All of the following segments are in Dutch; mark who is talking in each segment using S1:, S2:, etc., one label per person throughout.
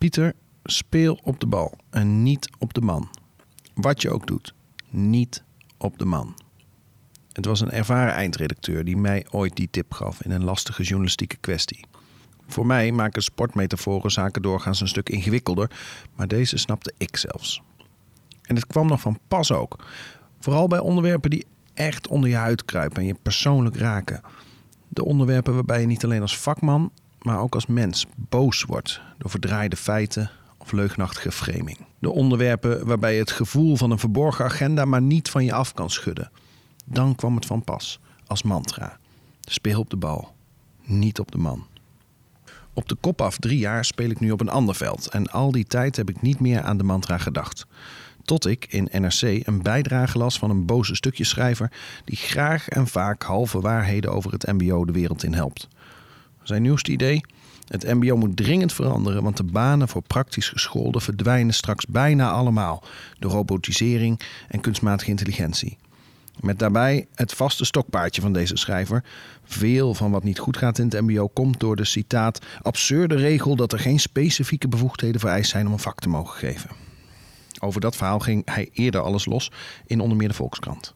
S1: Pieter, speel op de bal en niet op de man. Wat je ook doet, niet op de man. Het was een ervaren eindredacteur die mij ooit die tip gaf in een lastige journalistieke kwestie. Voor mij maken sportmetaforen zaken doorgaans een stuk ingewikkelder, maar deze snapte ik zelfs. En het kwam nog van pas ook. Vooral bij onderwerpen die echt onder je huid kruipen en je persoonlijk raken. De onderwerpen waarbij je niet alleen als vakman, maar ook als mens boos wordt door verdraaide feiten of leugnachtige framing. De onderwerpen waarbij het gevoel van een verborgen agenda maar niet van je af kan schudden. Dan kwam het van pas, als mantra. Speel op de bal, niet op de man. Op de kop af drie jaar speel ik nu op een ander veld en al die tijd heb ik niet meer aan de mantra gedacht. Tot ik in NRC een bijdrage las van een boze stukjeschrijver die graag en vaak halve waarheden over het MBO de wereld in helpt. Zijn nieuwste idee? Het MBO moet dringend veranderen, want de banen voor praktisch gescholden verdwijnen straks bijna allemaal door robotisering en kunstmatige intelligentie. Met daarbij het vaste stokpaardje van deze schrijver. Veel van wat niet goed gaat in het MBO komt door de citaat absurde regel dat er geen specifieke bevoegdheden vereist zijn om een vak te mogen geven. Over dat verhaal ging hij eerder alles los in onder meer de Volkskrant.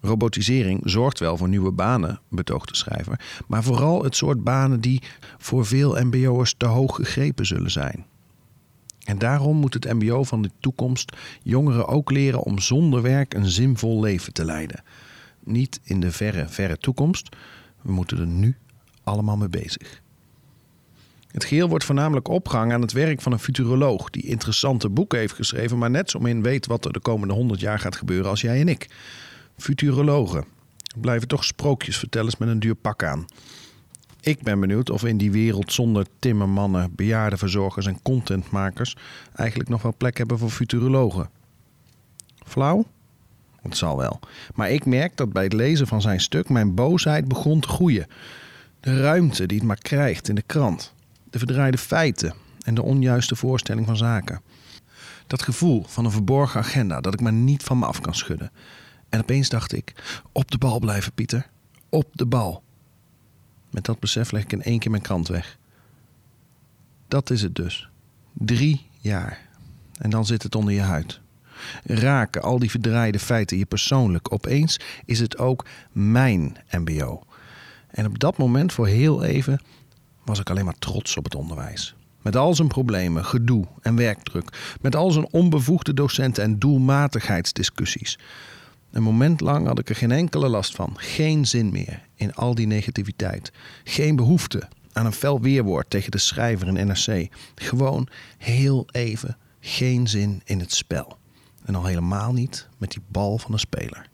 S1: Robotisering zorgt wel voor nieuwe banen, betoogt de schrijver, maar vooral het soort banen die voor veel MBO'ers te hoog gegrepen zullen zijn. En daarom moet het MBO van de toekomst jongeren ook leren om zonder werk een zinvol leven te leiden. Niet in de verre, verre toekomst. We moeten er nu allemaal mee bezig. Het geheel wordt voornamelijk opgehangen aan het werk van een futuroloog die interessante boeken heeft geschreven, maar net zo min weet wat er de komende honderd jaar gaat gebeuren als jij en ik. Futurologen blijven toch sprookjesvertellers met een duur pak aan. Ik ben benieuwd of in die wereld zonder timmermannen, bejaardenverzorgers en contentmakers eigenlijk nog wel plek hebben voor futurologen. Flauw? Het zal wel. Maar ik merk dat bij het lezen van zijn stuk mijn boosheid begon te groeien. De ruimte die het maar krijgt in de krant. De verdraaide feiten en de onjuiste voorstelling van zaken. Dat gevoel van een verborgen agenda dat ik maar niet van me af kan schudden. En opeens dacht ik: op de bal blijven, Pieter. Op de bal. Met dat besef leg ik in één keer mijn krant weg. Dat is het dus. Drie jaar. En dan zit het onder je huid. Raken al die verdraaide feiten je persoonlijk. Opeens is het ook mijn MBO. En op dat moment, voor heel even, was ik alleen maar trots op het onderwijs. Met al zijn problemen, gedoe en werkdruk. Met al zijn onbevoegde docenten en doelmatigheidsdiscussies. Een moment lang had ik er geen enkele last van. Geen zin meer in al die negativiteit. Geen behoefte aan een fel weerwoord tegen de schrijver in NRC. Gewoon heel even geen zin in het spel. En al helemaal niet met die bal van een speler.